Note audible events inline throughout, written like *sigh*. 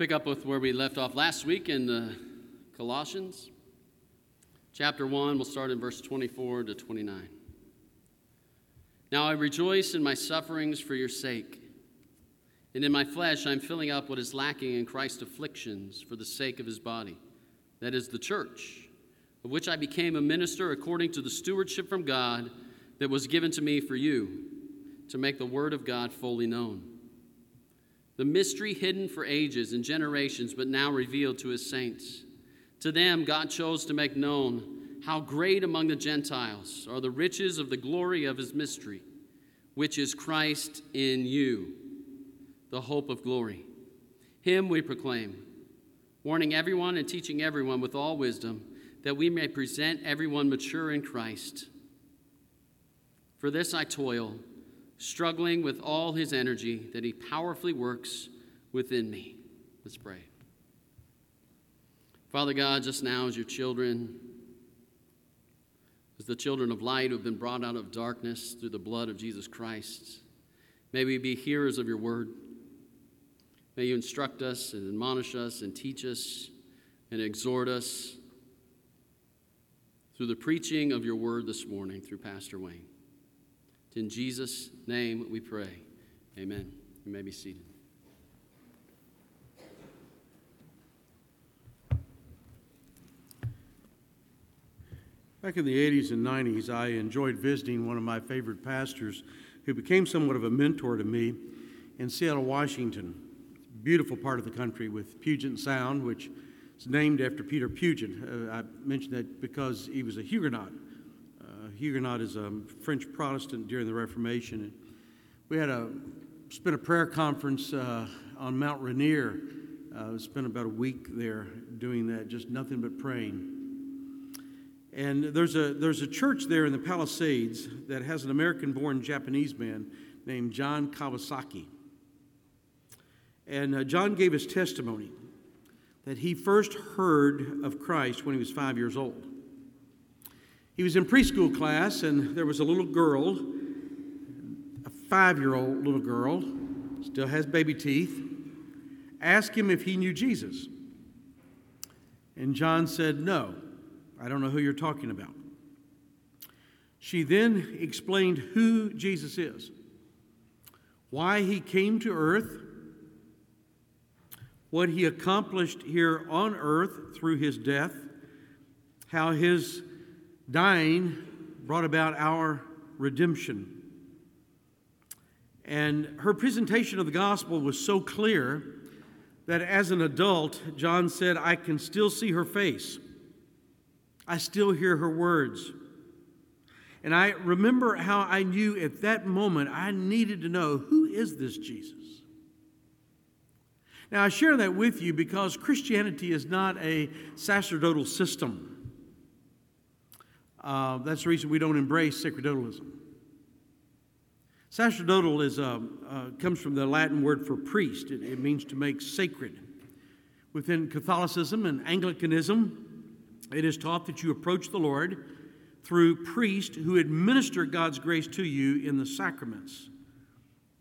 Pick up with where we left off last week in the Colossians. Chapter 1, we'll start in verse 24 to 29. Now I rejoice in my sufferings for your sake, and in my flesh I'm filling up what is lacking in Christ's afflictions for the sake of his body, that is, the church, of which I became a minister according to the stewardship from God that was given to me for you, to make the word of God fully known the mystery hidden for ages and generations, but now revealed to his saints. To them, God chose to make known how great among the Gentiles are the riches of the glory of his mystery, which is Christ in you, the hope of glory. Him we proclaim, warning everyone and teaching everyone with all wisdom, that we may present everyone mature in Christ. For this I toil struggling with all his energy that he powerfully works within me. Let's pray. Father God, just now as your children, as the children of light who have been brought out of darkness through the blood of Jesus Christ, may we be hearers of your word. May you instruct us and admonish us and teach us and exhort us through the preaching of your word this morning through Pastor Wayne. In Jesus' name we pray. Amen. You may be seated. Back in the 80s and 90s, I enjoyed visiting one of my favorite pastors who became somewhat of a mentor to me in Seattle, Washington. Beautiful part of the country with Puget Sound, which is named after Peter Puget. Uh, I mentioned that because he was a Huguenot Huguenot is a French Protestant during the Reformation. We had a spent a prayer conference uh, on Mount Rainier. Uh, spent about a week there doing that, just nothing but praying. And there's a there's a church there in the Palisades that has an American-born Japanese man named John Kawasaki. And uh, John gave his testimony that he first heard of Christ when he was five years old. He was in preschool class, and there was a little girl, a five year old little girl, still has baby teeth, asked him if he knew Jesus. And John said, No, I don't know who you're talking about. She then explained who Jesus is, why he came to earth, what he accomplished here on earth through his death, how his dying brought about our redemption. And her presentation of the gospel was so clear that as an adult, John said, I can still see her face. I still hear her words. And I remember how I knew at that moment I needed to know who is this Jesus? Now, I share that with you because Christianity is not a sacerdotal system. Uh, that's the reason we don't embrace sacerdotalism. Sacerdotal is, uh, uh, comes from the Latin word for priest, it, it means to make sacred. Within Catholicism and Anglicanism, it is taught that you approach the Lord through priests who administer God's grace to you in the sacraments.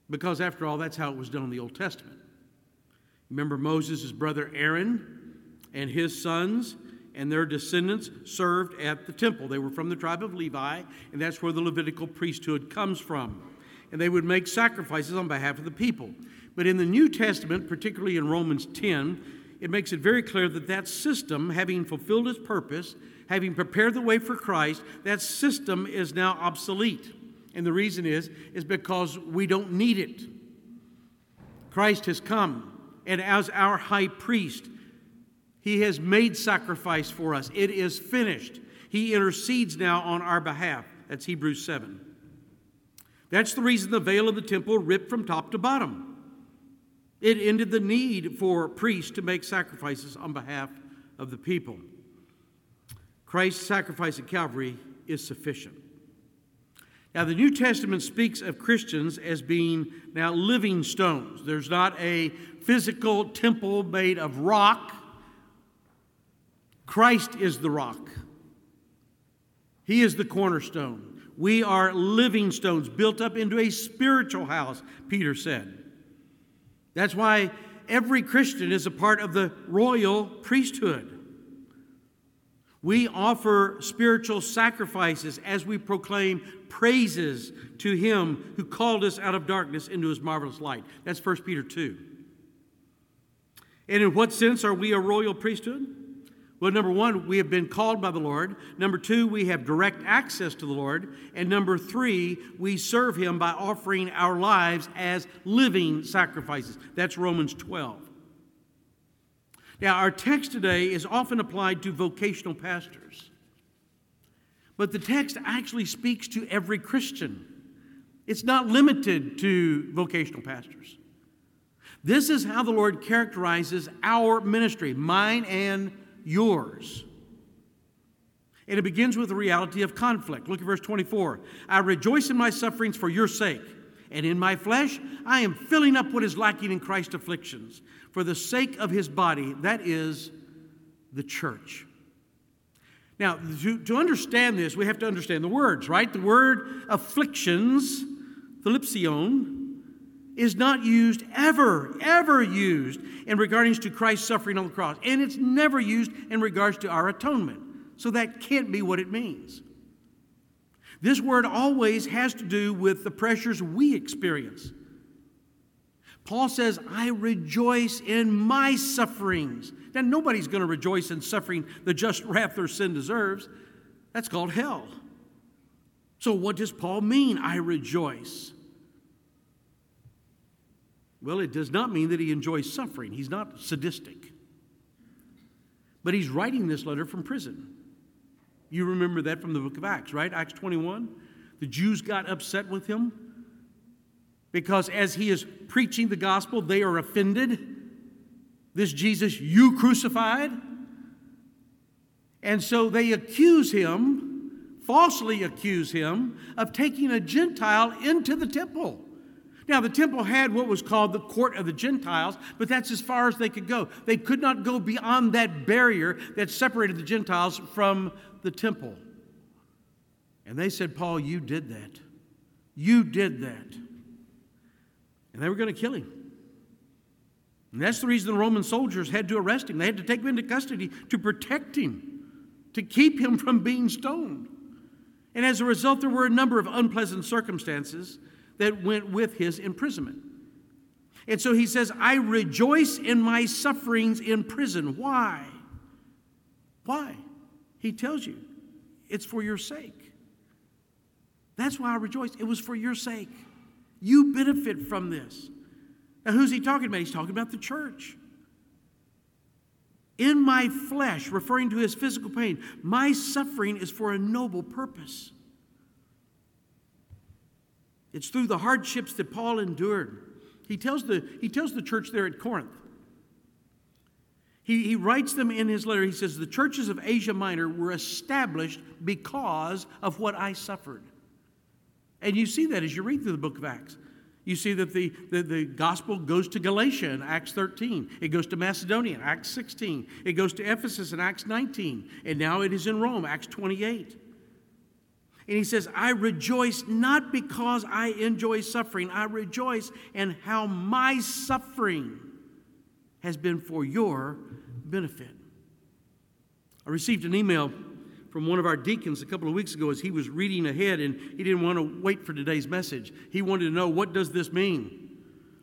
Because, after all, that's how it was done in the Old Testament. Remember Moses' brother Aaron and his sons and their descendants served at the temple. They were from the tribe of Levi, and that's where the Levitical priesthood comes from. And they would make sacrifices on behalf of the people. But in the New Testament, particularly in Romans 10, it makes it very clear that that system, having fulfilled its purpose, having prepared the way for Christ, that system is now obsolete. And the reason is is because we don't need it. Christ has come, and as our high priest, he has made sacrifice for us. It is finished. He intercedes now on our behalf. That's Hebrews 7. That's the reason the veil of the temple ripped from top to bottom. It ended the need for priests to make sacrifices on behalf of the people. Christ's sacrifice at Calvary is sufficient. Now, the New Testament speaks of Christians as being now living stones. There's not a physical temple made of rock Christ is the rock, He is the cornerstone. We are living stones built up into a spiritual house, Peter said. That's why every Christian is a part of the royal priesthood. We offer spiritual sacrifices as we proclaim praises to him who called us out of darkness into his marvelous light. That's 1 Peter 2. And in what sense are we a royal priesthood? Well, number one, we have been called by the Lord. Number two, we have direct access to the Lord. And number three, we serve Him by offering our lives as living sacrifices. That's Romans 12. Now, our text today is often applied to vocational pastors, but the text actually speaks to every Christian. It's not limited to vocational pastors. This is how the Lord characterizes our ministry, mine and yours. And it begins with the reality of conflict. Look at verse 24. I rejoice in my sufferings for your sake, and in my flesh I am filling up what is lacking in Christ's afflictions for the sake of his body, that is the church. Now, to, to understand this, we have to understand the words, right? The word afflictions, thlipsion, is not used ever, ever used in regards to Christ's suffering on the cross. And it's never used in regards to our atonement. So that can't be what it means. This word always has to do with the pressures we experience. Paul says, I rejoice in my sufferings. Now, nobody's going to rejoice in suffering the just wrath their sin deserves. That's called hell. So, what does Paul mean, I rejoice? Well, it does not mean that he enjoys suffering. He's not sadistic. But he's writing this letter from prison. You remember that from the book of Acts, right? Acts 21. The Jews got upset with him because as he is preaching the gospel, they are offended. This Jesus you crucified. And so they accuse him, falsely accuse him, of taking a Gentile into the temple. Now, the temple had what was called the court of the Gentiles, but that's as far as they could go. They could not go beyond that barrier that separated the Gentiles from the temple. And they said, Paul, you did that. You did that. And they were going to kill him. And that's the reason the Roman soldiers had to arrest him. They had to take him into custody to protect him, to keep him from being stoned. And as a result, there were a number of unpleasant circumstances that went with his imprisonment. And so he says, I rejoice in my sufferings in prison. Why? Why? He tells you, it's for your sake. That's why I rejoice. It was for your sake. You benefit from this. Now, who's he talking about? He's talking about the church. In my flesh, referring to his physical pain, my suffering is for a noble purpose. It's through the hardships that Paul endured. He tells the, he tells the church there at Corinth. He, he writes them in his letter. He says, The churches of Asia Minor were established because of what I suffered. And you see that as you read through the book of Acts. You see that the, the, the, gospel goes to Galatia in Acts 13. It goes to Macedonia in Acts 16. It goes to Ephesus in Acts 19. And now it is in Rome, Acts 28. And he says, I rejoice not because I enjoy suffering, I rejoice in how my suffering has been for your benefit. I received an email from one of our deacons a couple of weeks ago as he was reading ahead and he didn't want to wait for today's message. He wanted to know what does this mean?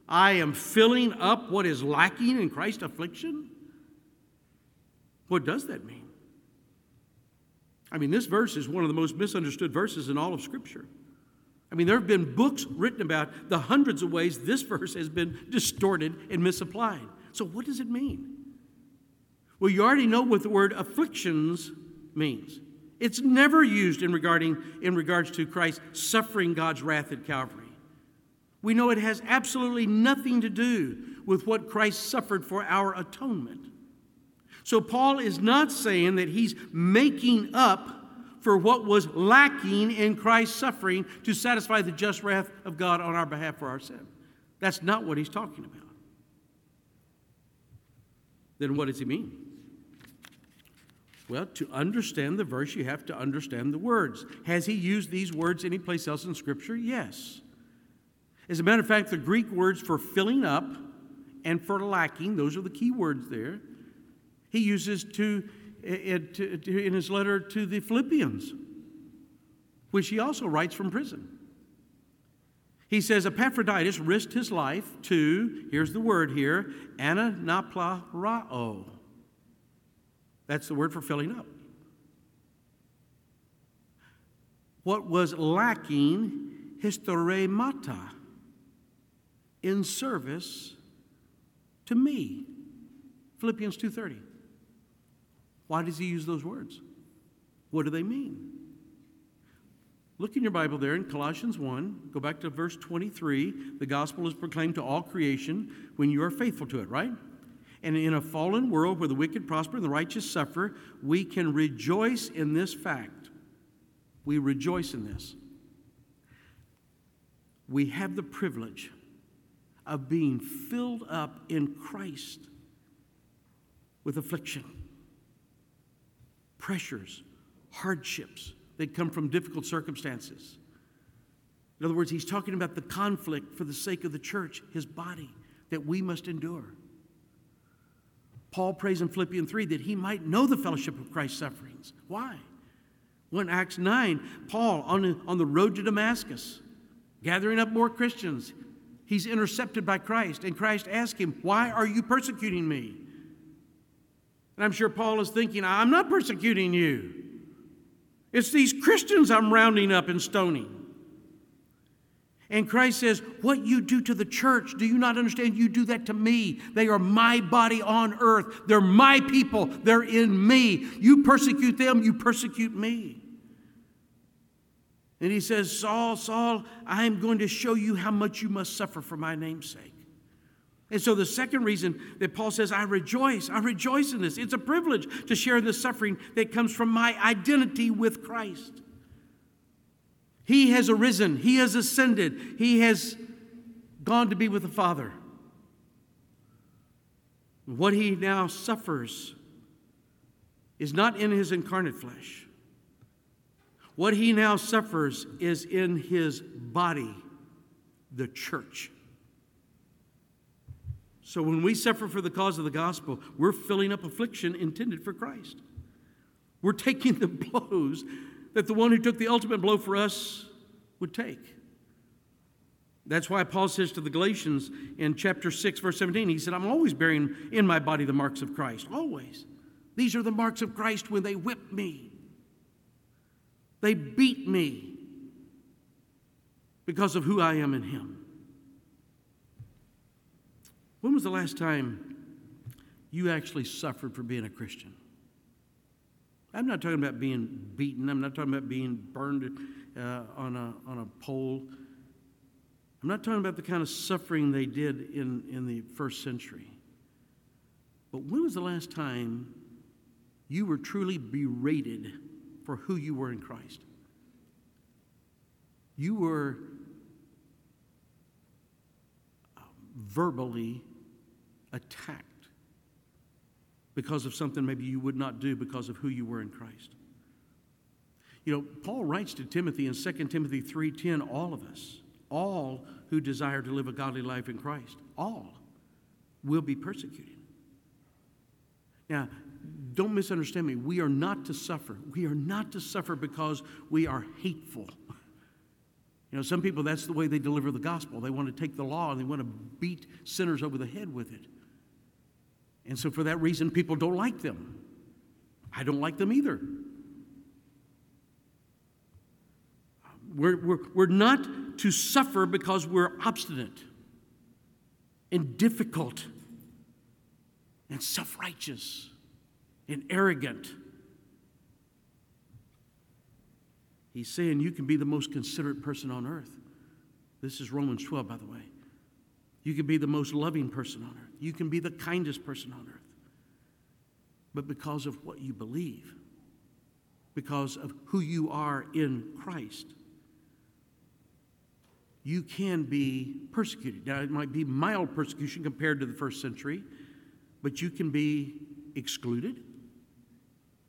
I am filling up what is lacking in Christ's affliction? What does that mean? I mean, this verse is one of the most misunderstood verses in all of Scripture. I mean, there have been books written about the hundreds of ways this *laughs* verse has been distorted and misapplied. So, what does it mean? Well, you already know what the word afflictions means. It's never used in, regarding, in regards to Christ suffering God's wrath at Calvary. We know it has absolutely nothing to do with what Christ suffered for our atonement. So Paul is not saying that he's making up for what was lacking in Christ's suffering to satisfy the just wrath of God on our behalf for our sin. That's not what he's talking about. Then what does he mean? Well, to understand the verse, you have to understand the words. Has he used these words anyplace else in Scripture? Yes. As a matter of fact, the Greek words for filling up and for lacking. Those are the key words there. He uses to, in his letter to the Philippians, which he also writes from prison. He says Epaphroditus risked his life to, here's the word here, ananaplarao. That's the word for filling up. What was lacking, historemata, in service to me. Philippians 2:30. Why does he use those words? What do they mean? Look in your Bible there in Colossians 1. Go back to verse 23. The gospel is proclaimed to all creation when you are faithful to it, right? And in a fallen world where the wicked prosper and the righteous suffer, we can rejoice in this fact. We rejoice in this. We have the privilege of being filled up in Christ with affliction, pressures, hardships that come from difficult circumstances. In other words, he's talking about the conflict for the sake of the church, his body, that we must endure. Paul prays in Philippians 3 that he might know the fellowship of Christ's sufferings. Why? When Acts 9, Paul on on the road to Damascus, gathering up more Christians, he's intercepted by Christ, and Christ asks him, Why are you persecuting me? And I'm sure Paul is thinking, I'm not persecuting you. It's these Christians I'm rounding up and stoning. And Christ says, What you do to the church, do you not understand? You do that to me. They are my body on earth. They're my people. They're in me. You persecute them, you persecute me. And he says, Saul, Saul, I am going to show you how much you must suffer for my name's sake. And so, the second reason that Paul says, I rejoice, I rejoice in this. It's a privilege to share in the suffering that comes from my identity with Christ. He has arisen, He has ascended, He has gone to be with the Father. What He now suffers is not in His incarnate flesh. What He now suffers is in His body, the church. So when we suffer for the cause of the gospel, we're filling up affliction intended for Christ. We're taking the *laughs* blows that the one who took the ultimate blow for us would take. That's why Paul says to the Galatians in chapter 6, verse 17, he said, I'm always bearing in my body the marks of Christ. Always. These are the marks of Christ when they whip me, they beat me because of who I am in Him. When was the last time you actually suffered for being a Christian? I'm not talking about being beaten. I'm not talking about being burned uh, on, a, on a pole. I'm not talking about the kind of suffering they did in, in the first century. But when was the last time you were truly berated for who you were in Christ? You were verbally attacked because of something maybe you would not do because of who you were in Christ. You know, Paul writes to Timothy in 2 Timothy 3:10, all of us, all who desire to live a godly life in Christ, all will be persecuted. Now, don't misunderstand me. We are not to suffer. We are not to suffer because we are hateful. You know, some people, that's the way they deliver the gospel. They want to take the law and they want to beat sinners over the head with it. And so, for that reason, people don't like them. I don't like them either. We're, we're, we're not to suffer because we're obstinate and difficult and self righteous and arrogant. He's saying you can be the most considerate person on earth. This is Romans 12, by the way. You can be the most loving person on earth. You can be the kindest person on earth. But because of what you believe, because of who you are in Christ, you can be persecuted. Now, it might be mild persecution compared to the first century, but you can be excluded.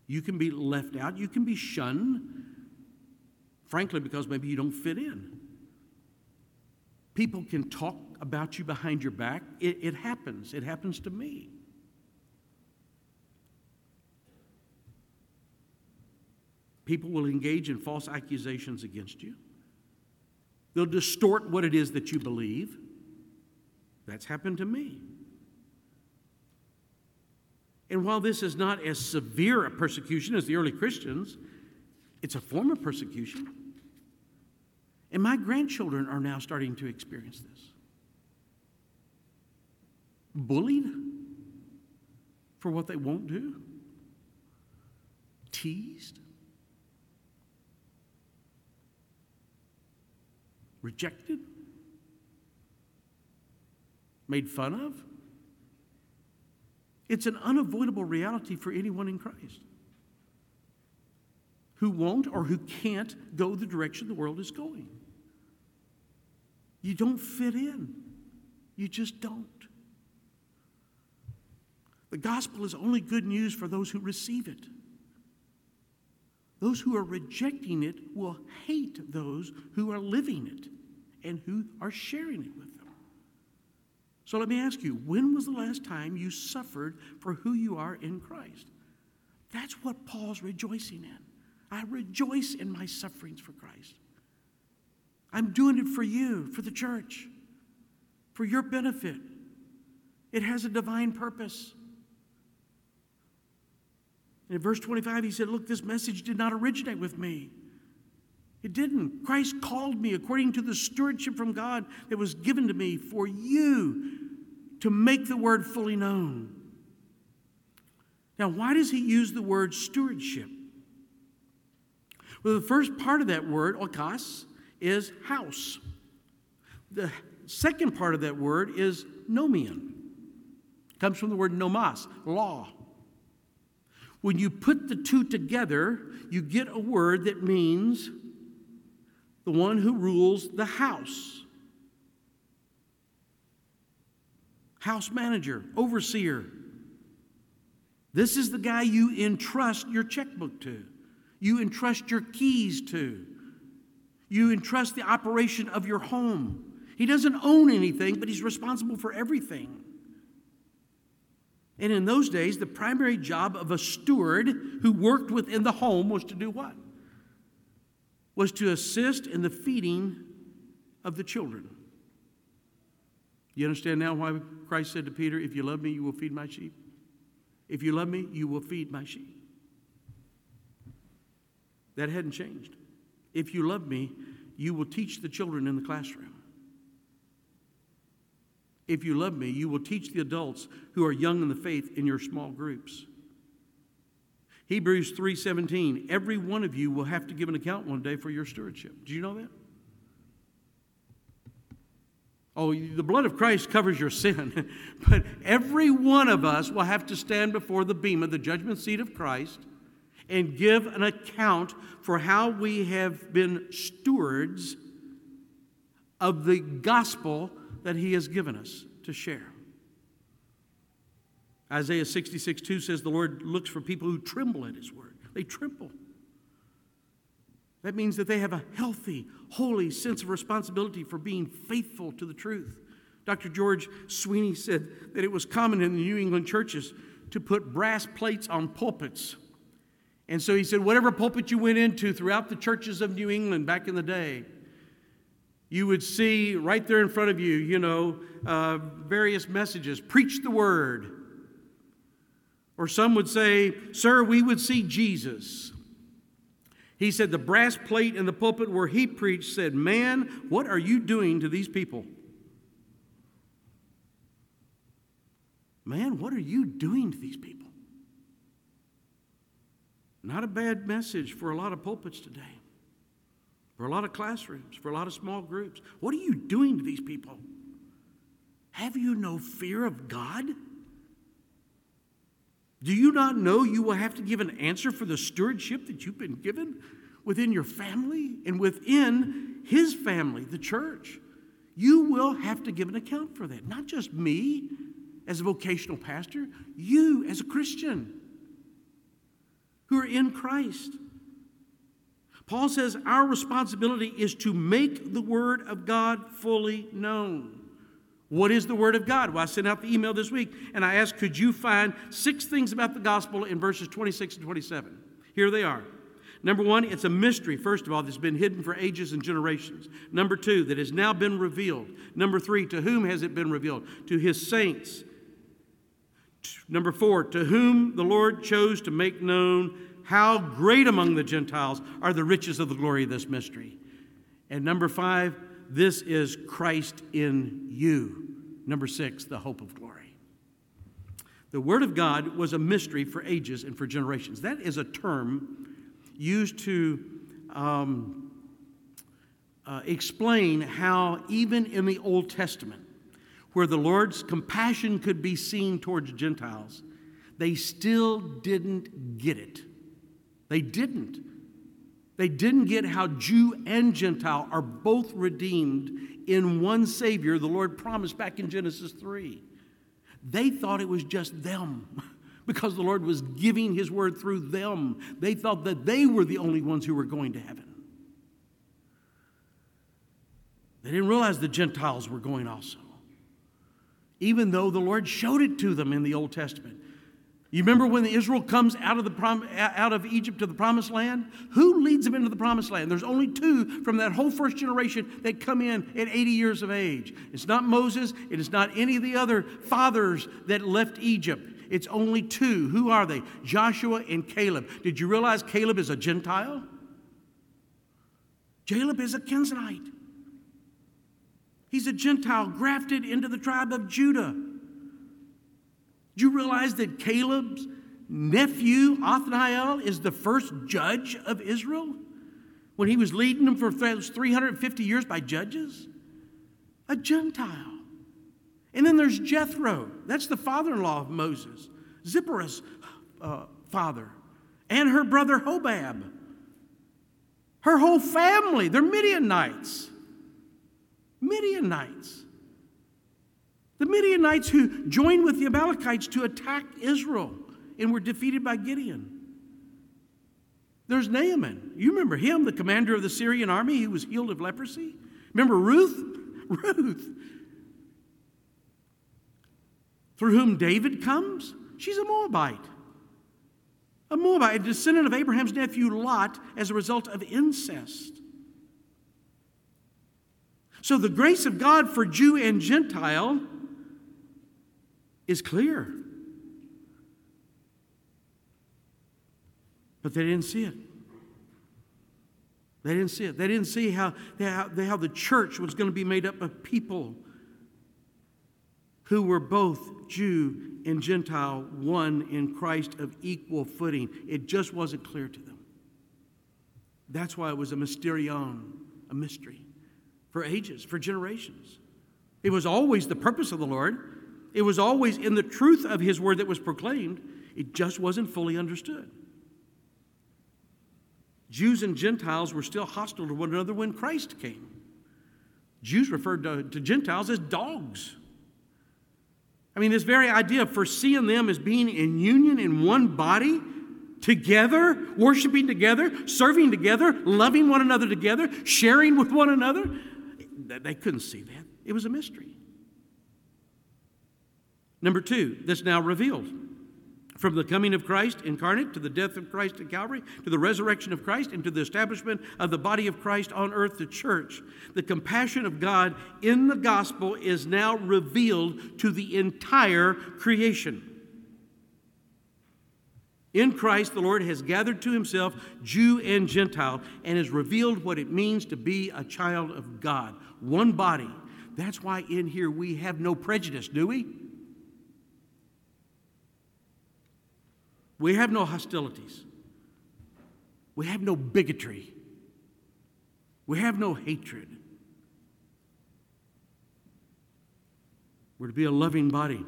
You can be left out. You can be shunned, frankly, because maybe you don't fit in. People can talk about you behind your back. It, it happens. It happens to me. People will engage in false accusations against you. They'll distort what it is that you believe. That's happened to me. And while this is not as severe a persecution as the early Christians, it's a form of persecution. And my grandchildren are now starting to experience this. Bullied for what they won't do, teased, rejected, made fun of. It's an unavoidable reality for anyone in Christ who won't or who can't go the direction the world is going. You don't fit in. You just don't. The gospel is only good news for those who receive it. Those who are rejecting it will hate those who are living it and who are sharing it with them. So let me ask you when was the last time you suffered for who you are in Christ? That's what Paul's rejoicing in. I rejoice in my sufferings for Christ. I'm doing it for you, for the church, for your benefit. It has a divine purpose. In verse 25, he said, Look, this message did not originate with me. It didn't. Christ called me according to the stewardship from God that was given to me for you to make the word fully known. Now, why does he use the word stewardship? Well, the first part of that word, oikos, is house. The second part of that word is nomion. It comes from the word nomos, law. When you put the two together, you get a word that means the one who rules the house. House manager, overseer. This is the guy you entrust your checkbook to, you entrust your keys to, you entrust the operation of your home. He doesn't own anything, but he's responsible for everything. And in those days, the primary job of a steward who worked within the home was to do what? Was to assist in the feeding of the children. You understand now why Christ said to Peter, If you love me, you will feed my sheep? If you love me, you will feed my sheep. That hadn't changed. If you love me, you will teach the children in the classroom. If you love me, you will teach the adults who are young in the faith in your small groups. Hebrews 3:17 Every one of you will have to give an account one day for your stewardship. Do you know that? Oh, the blood of Christ covers your sin, *laughs* but every one of us will have to stand before the bema of the judgment seat of Christ and give an account for how we have been stewards of the gospel that He has given us to share. Isaiah 66 2 says, The Lord looks for people who tremble at His word. They tremble. That means that they have a healthy, holy sense of responsibility for being faithful to the truth. Dr. George Sweeting said that it was common in the New England churches to put brass plates on pulpits. And so he said, whatever pulpit you went into throughout the churches of New England back in the day, you would see right there in front of you, you know, uh, various messages preach the word. Or some would say, Sir, we would see Jesus. He said, The brass plate in the pulpit where he preached said, Man, what are you doing to these people? Man, what are you doing to these people? Not a bad message for a lot of pulpits today for a lot of classrooms, for a lot of small groups. What are you doing to these people? Have you no fear of God? Do you not know you will have to give an answer for the stewardship that you've been given within your family and within His family, the church? You will have to give an account for that. Not just me as a vocational pastor, you as a Christian who are in Christ. Paul says our responsibility is to make the Word of God fully known. What is the Word of God? Well, I sent out the email this week and I asked, could you find six things about the gospel in verses 26 and 27? Here they are. Number one, it's a mystery, first of all, that's been hidden for ages and generations. Number two, that has now been revealed. Number three, to whom has it been revealed? To his saints. Number four, to whom the Lord chose to make known how great among the Gentiles are the riches of the glory of this mystery. And number five, this is Christ in you. Number six, the hope of glory. The Word of God was a mystery for ages and for generations. That is a term used to um, uh, explain how, even in the Old Testament, where the Lord's compassion could be seen towards Gentiles, they still didn't get it. They didn't. They didn't get how Jew and Gentile are both redeemed in one Savior, the Lord promised back in Genesis 3. They thought it was just them *laughs* because the Lord was giving His word through them. They thought that they were the only ones who were going to heaven. They didn't realize the Gentiles were going also, even though the Lord showed it to them in the Old Testament. You remember when Israel comes out of, the prom- out of Egypt to the promised land? Who leads them into the promised land? There's only two from that whole first generation that come in at 80 years of age. It's not Moses, it is not any of the other fathers that left Egypt. It's only two. Who are they? Joshua and Caleb. Did you realize Caleb is a Gentile? Caleb is a Kenizzite. He's a Gentile grafted into the tribe of Judah. Do you realize that Caleb's nephew, Othniel, is the first judge of Israel? When he was leading them for 350 years by judges? A Gentile. And then there's Jethro. That's the father in law of Moses, Zipporah's uh, father, and her brother Hobab. Her whole family, they're Midianites. Midianites. The Midianites who joined with the Amalekites to attack Israel and were defeated by Gideon. There's Naaman. You remember him, the commander of the Syrian army who was healed of leprosy? Remember Ruth? *laughs* Ruth. Through whom David comes? She's a Moabite. A Moabite, a descendant of Abraham's nephew Lot as a result of incest. So the grace of God for Jew and Gentile is clear. But they didn't see it. They didn't see it. They didn't see how, how, how the church was going to be made up of people who were both Jew and Gentile, one in Christ of equal footing. It just wasn't clear to them. That's why it was a mysterion, a mystery, for ages, for generations. It was always the purpose of the Lord it was always in the truth of his word that was proclaimed, it just wasn't fully understood. Jews and Gentiles were still hostile to one another when Christ came. Jews referred to, to Gentiles as dogs. I mean, this very idea of foreseeing them as being in union in one body, together, worshiping together, serving together, loving one another together, sharing with one another, they couldn't see that. It was a mystery. Number two, this now revealed. From the coming of Christ incarnate to the death of Christ at Calvary to the resurrection of Christ and to the establishment of the body of Christ on earth, the church, the compassion of God in the gospel is now revealed to the entire creation. In Christ, the Lord has gathered to himself Jew and Gentile and has revealed what it means to be a child of God. One body. That's why in here we have no prejudice, do we? We have no hostilities. We have no bigotry. We have no hatred. We're to be a loving body,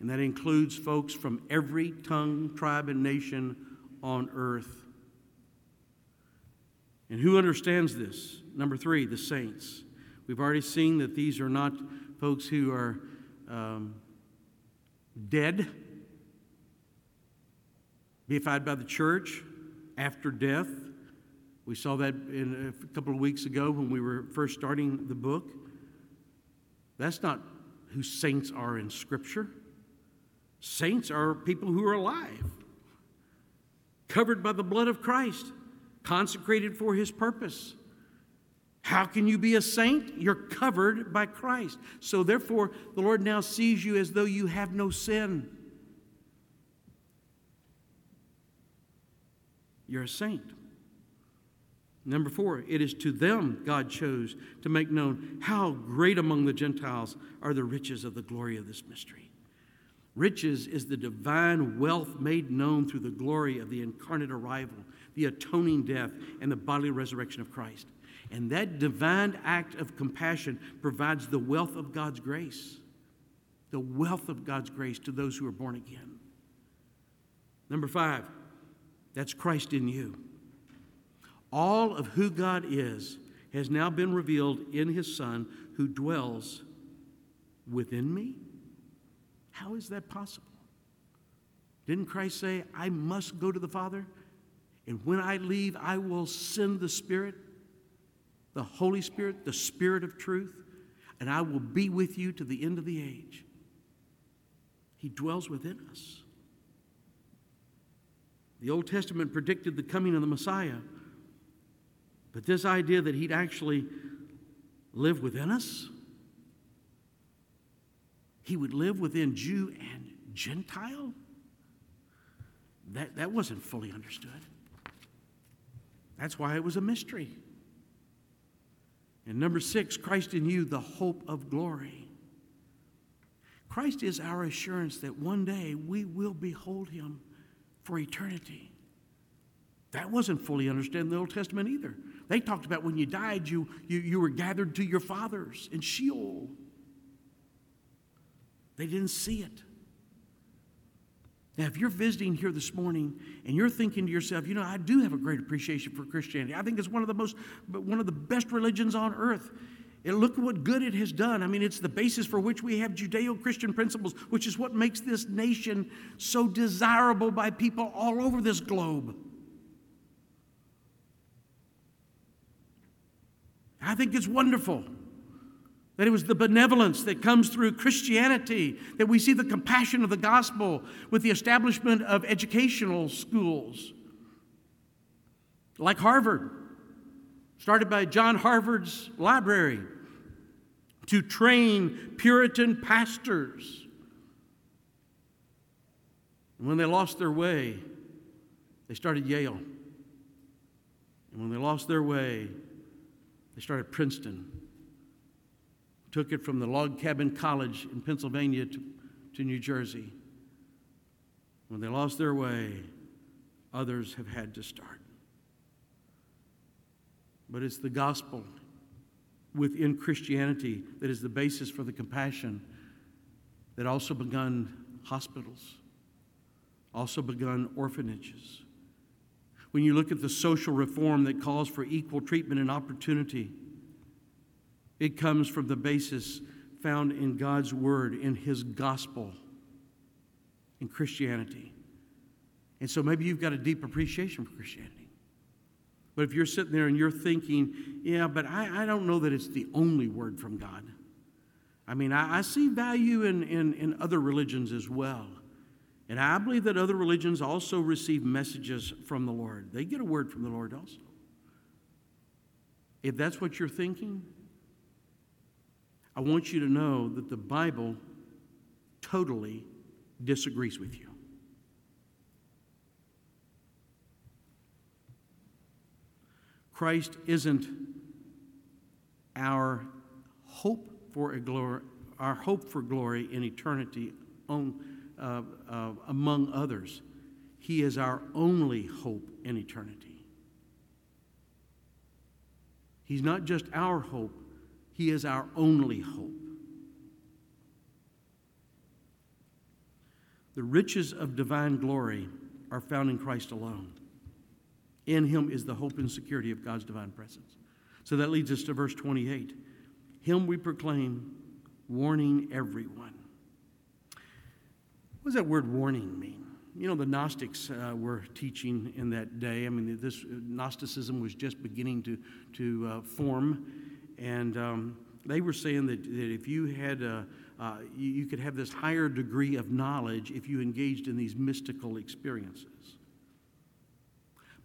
and that includes folks from every tongue, tribe, and nation on earth. And who understands this? Number three, the saints. We've already seen that these are not folks who are um, dead deified by the church after death. We saw that in a couple of weeks ago when we were first starting the book. That's not who saints are in Scripture. Saints are people who are alive, covered by the blood of Christ, consecrated for his purpose. How can you be a saint? You're covered by Christ. So, therefore, the Lord now sees you as though you have no sin. You're a saint. Number four, it is to them God chose to make known how great among the Gentiles are the riches of the glory of this mystery. Riches is the divine wealth made known through the glory of the incarnate arrival, the atoning death, and the bodily resurrection of Christ. And that divine act of compassion provides the wealth of God's grace, the wealth of God's grace to those who are born again. Number five, that's Christ in you. All of who God is has now been revealed in his Son who dwells within me. How is that possible? Didn't Christ say, I must go to the Father? And when I leave, I will send the Spirit, the Holy Spirit, the Spirit of truth, and I will be with you to the end of the age. He dwells within us. The Old Testament predicted the coming of the Messiah, but this idea that he'd actually live within us, he would live within Jew and Gentile, that, that wasn't fully understood. That's why it was a mystery. And number six, Christ in you, the hope of glory. Christ is our assurance that one day we will behold him for eternity. That wasn't fully understood in the Old Testament either. They talked about when you died, you, you, you were gathered to your fathers in Sheol. They didn't see it. Now, if you're visiting here this morning and you're thinking to yourself, you know, I do have a great appreciation for Christianity. I think it's one of the most, one of the best religions on earth. And look what good it has done. I mean, it's the basis for which we have Judeo Christian principles, which is what makes this nation so desirable by people all over this globe. I think it's wonderful that it was the benevolence that comes through Christianity, that we see the compassion of the gospel with the establishment of educational schools like Harvard started by John Harvard's library to train Puritan pastors. And when they lost their way, they started Yale. And when they lost their way, they started Princeton. Took it from the log cabin college in Pennsylvania to, to New Jersey. When they lost their way, others have had to start but it's the gospel within Christianity that is the basis for the compassion that also begun hospitals, also begun orphanages. When you look at the social reform that calls for equal treatment and opportunity, it comes from the basis found in God's Word, in His gospel, in Christianity. And so maybe you've got a deep appreciation for Christianity. But if you're sitting there and you're thinking, yeah, but I, I don't know that it's the only word from God. I mean, I, I see value in, in, in other religions as well. And I believe that other religions also receive messages from the Lord. They get a word from the Lord also. If that's what you're thinking, I want you to know that the Bible totally disagrees with you. Christ isn't our hope for glory, our hope for glory in eternity on, uh, uh, among others. He is our only hope in eternity. He's not just our hope, He is our only hope. The riches of divine glory are found in Christ alone. In him is the hope and security of God's divine presence. So that leads us to verse 28. Him we proclaim, warning everyone. What does that word warning mean? You know, the Gnostics uh, were teaching in that day. I mean, this Gnosticism was just beginning to, to uh, form. And um, they were saying that, that if you had, uh, uh, you, you could have this higher degree of knowledge if you engaged in these mystical experiences.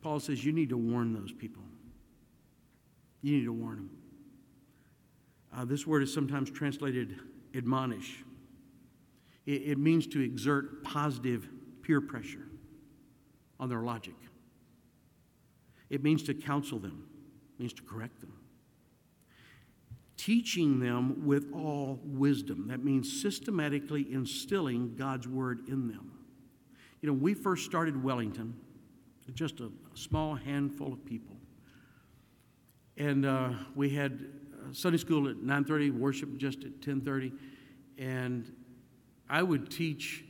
Paul says you need to warn those people. You need to warn them. Uh, this word is sometimes translated admonish. It, it means to exert positive peer pressure on their logic. It means to counsel them, it means to correct them. Teaching them with all wisdom. That means systematically instilling God's word in them. You know, we first started Wellington, just a small handful of people. And uh, we had Sunday school at 9.30, worship just at 10.30. And I would teach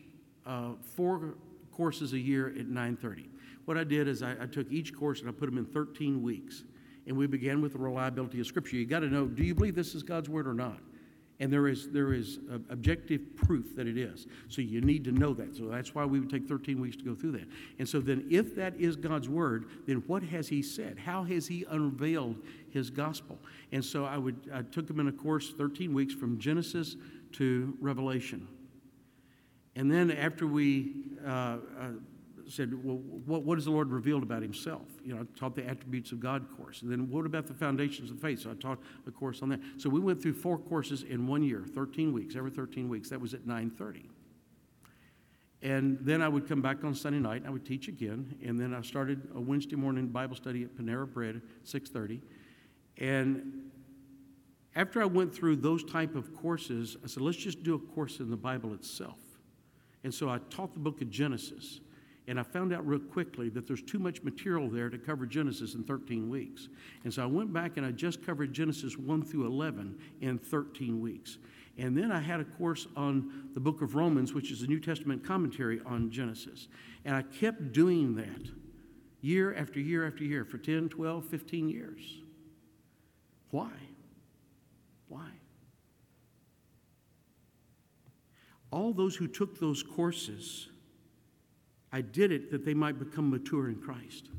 uh, four courses a year at 9.30. What I did is I, I, took each course and I put them in 13 weeks. And we began with the reliability of Scripture. You got to know, do you believe this is God's Word or not? And there is, there is objective proof that it is. So you need to know that. So that's why we would take 13 weeks to go through that. And so then, if that is God's word, then what has He said? How has He unveiled His gospel? And so I, would, I took them in a course 13 weeks from Genesis to Revelation. And then after we uh, uh, said, well, what, what has the Lord revealed about himself? You know, I taught the attributes of God course. And then what about the foundations of faith? So I taught a course on that. So we went through four courses in one year, 13 weeks, every 13 weeks. That was at 9.30. And then I would come back on Sunday night and I would teach again. And then I started a Wednesday morning Bible study at Panera Bread at 6.30. And after I went through those type of courses, I said, let's just do a course in the Bible itself. And so I taught the book of Genesis. And I found out real quickly that there's too much material there to cover Genesis in 13 weeks. And so I went back and I just covered Genesis 1 through 11 in 13 weeks. And then I had a course on the book of Romans, which is a New Testament commentary on Genesis. And I kept doing that year after year after year for 10, 12, 15 years. Why? Why? All those who took those courses I did it that they might become mature in Christ.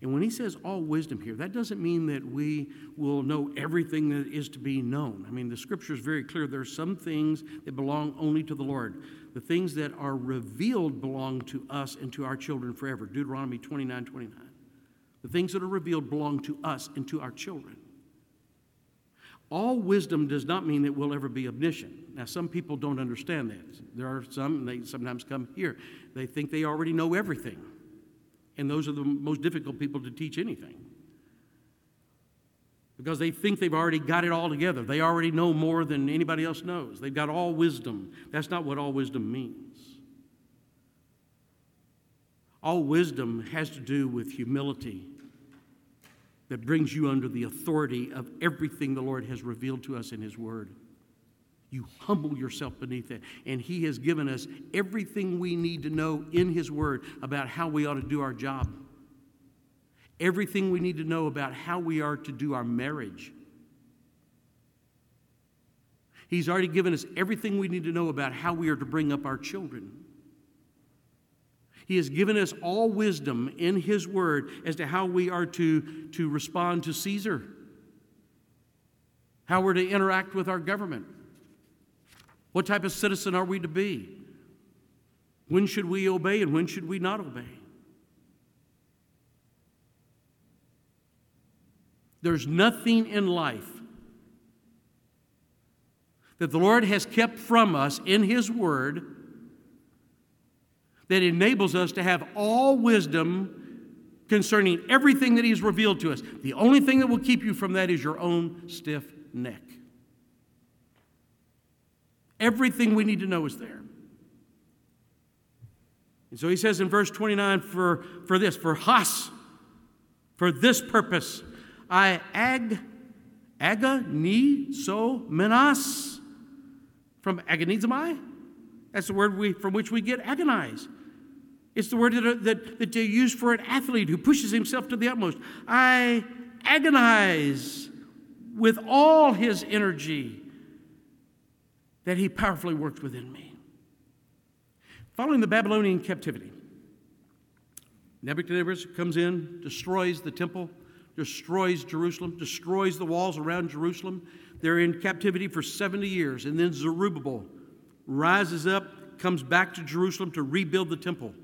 And when he says all wisdom here, that doesn't mean that we will know everything that is to be known. I mean, the scripture is very clear. There are some things that belong only to the Lord. The things that are revealed belong to us and to our children forever. Deuteronomy 29 29. The things that are revealed belong to us and to our children. All wisdom does not mean that we'll ever be omniscient. Now, some people don't understand that. There are some, they sometimes come here, they think they already know everything. And those are the most difficult people to teach anything. Because they think they've already got it all together. They already know more than anybody else knows. They've got all wisdom. That's not what all wisdom means. All wisdom has to do with humility that brings you under the authority of everything the Lord has revealed to us in His Word. You humble yourself beneath it. And He has given us everything we need to know in His Word about how we ought to do our job, everything we need to know about how we are to do our marriage. He's already given us everything we need to know about how we are to bring up our children. He has given us all wisdom in His Word as to how we are to, to respond to Caesar, how we're to interact with our government, what type of citizen are we to be, when should we obey and when should we not obey. There's nothing in life that the Lord has kept from us in His Word that enables us to have all wisdom concerning everything that He's revealed to us. The only thing that will keep you from that is your own stiff neck. Everything we need to know is there. And so he says in verse 29 for, for this, for has, for this purpose, I ag, aga, ni, so, menas, from agonizomai. That's the word we, from which we get agonize. It's the word that, that, that they use for an athlete who pushes himself to the utmost. I agonize with all his energy that he powerfully works within me. Following the Babylonian captivity, Nebuchadnezzar comes in, destroys the temple, destroys Jerusalem, destroys the walls around Jerusalem. They're in captivity for 70 years. And then Zerubbabel rises up, comes back to Jerusalem to rebuild the temple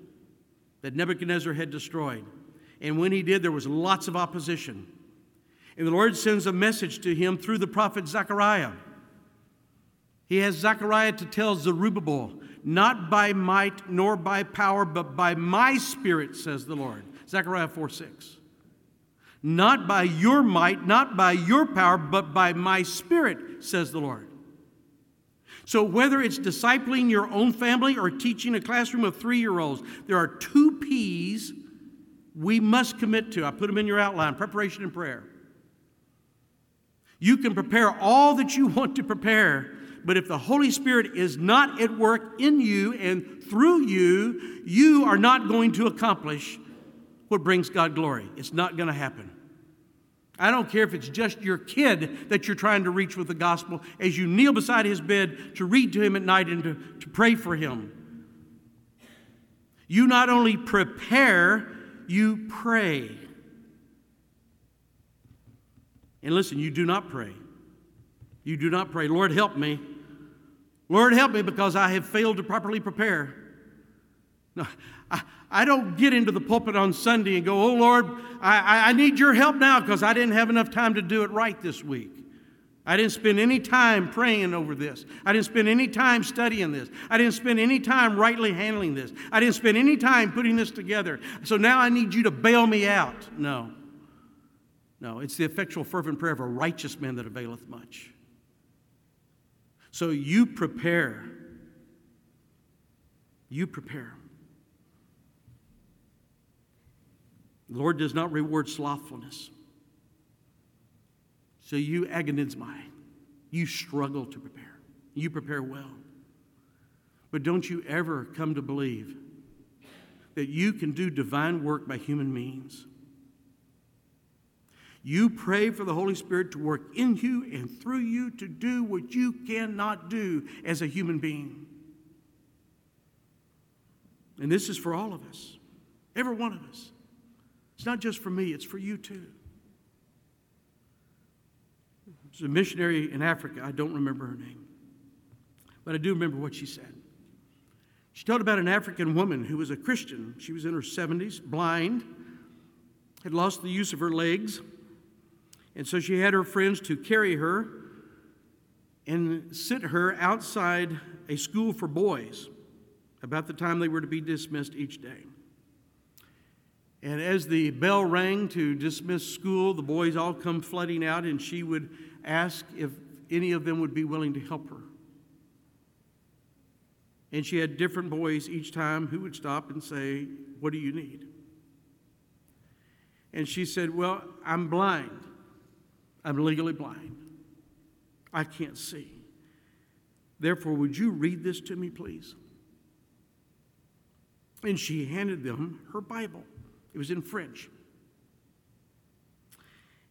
that Nebuchadnezzar had destroyed. And when he did, there was lots of opposition. And the Lord sends a message to him through the prophet Zechariah. He has Zechariah to tell Zerubbabel, not by might nor by power, but by my spirit, says the Lord. Zechariah 4 6. Not by your might, not by your power, but by my spirit, says the Lord. So, whether it's discipling your own family or teaching a classroom of three year olds, there are two P's we must commit to. I put them in your outline preparation and prayer. You can prepare all that you want to prepare, but if the Holy Spirit is not at work in you and through you, you are not going to accomplish what brings God glory. It's not going to happen. I don't care if it's just your kid that you're trying to reach with the gospel as you kneel beside his bed to read to him at night and to, to pray for him. You not only prepare, you pray. And listen, you do not pray. You do not pray, Lord, help me. Lord, help me because I have failed to properly prepare. No, I, I don't get into the pulpit on Sunday and go, Oh Lord, I, I need your help now because I didn't have enough time to do it right this week. I didn't spend any time praying over this. I didn't spend any time studying this. I didn't spend any time rightly handling this. I didn't spend any time putting this together. So now I need you to bail me out. No. No, it's the effectual, fervent prayer of a righteous man that availeth much. So you prepare. You prepare. The Lord does not reward slothfulness. So you agonizomai. You struggle to prepare. You prepare well. But don't you ever come to believe that you can do divine work by human means. You pray for the Holy Spirit to work in you and through you to do what you cannot do as a human being. And this is for all of us, every one of us. It's not just for me, it's for you too. There's a missionary in Africa, I don't remember her name, but I do remember what she said. She told about an African woman who was a Christian. She was in her 70s, blind, had lost the use of her legs and so she had her friends to carry her and sit her outside a school for boys about the time they were to be dismissed each day. And as the bell rang to dismiss school, the boys all come flooding out, and she would ask if any of them would be willing to help her. And she had different boys each time who would stop and say, What do you need? And she said, Well, I'm blind. I'm legally blind. I can't see. Therefore, would you read this to me, please? And she handed them her Bible. It was in French.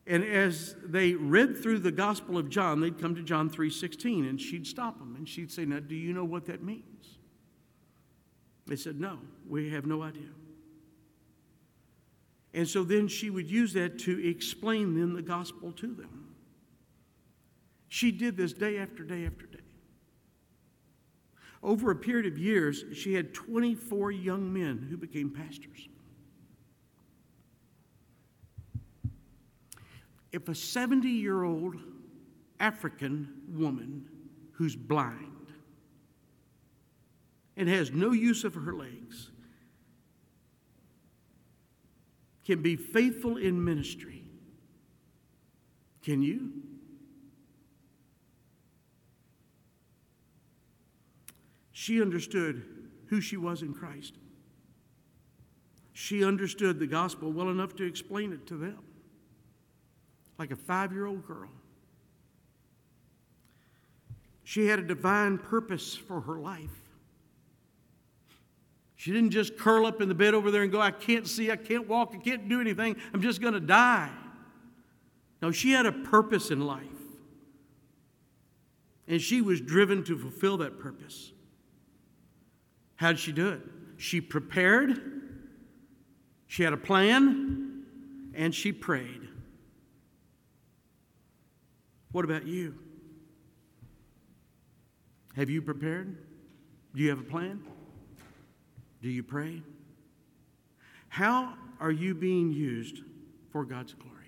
And as they read through the Gospel of John, they'd come to John 3:16 and she'd stop them and she'd say, "Now, do you know what that means?" They said, "No, we have no idea." And so then she would use that to explain then the gospel to them. She did this day after day after day. Over a period of years, she had 24 young men who became pastors. If a 70 year old African woman who's blind and has no use of her legs can be faithful in ministry. Can you? She understood who she was in Christ. She understood the gospel well enough to explain it to them, like a five year old girl. She had a divine purpose for her life. She didn't just curl up in the bed over there and go, I can't see, I can't walk, I can't do anything, I'm just going to die. No, she had a purpose in life. And she was driven to fulfill that purpose. How did she do it? She prepared, she had a plan, and she prayed. What about you? Have you prepared? Do you have a plan? Do you pray? How are you being used for God's glory?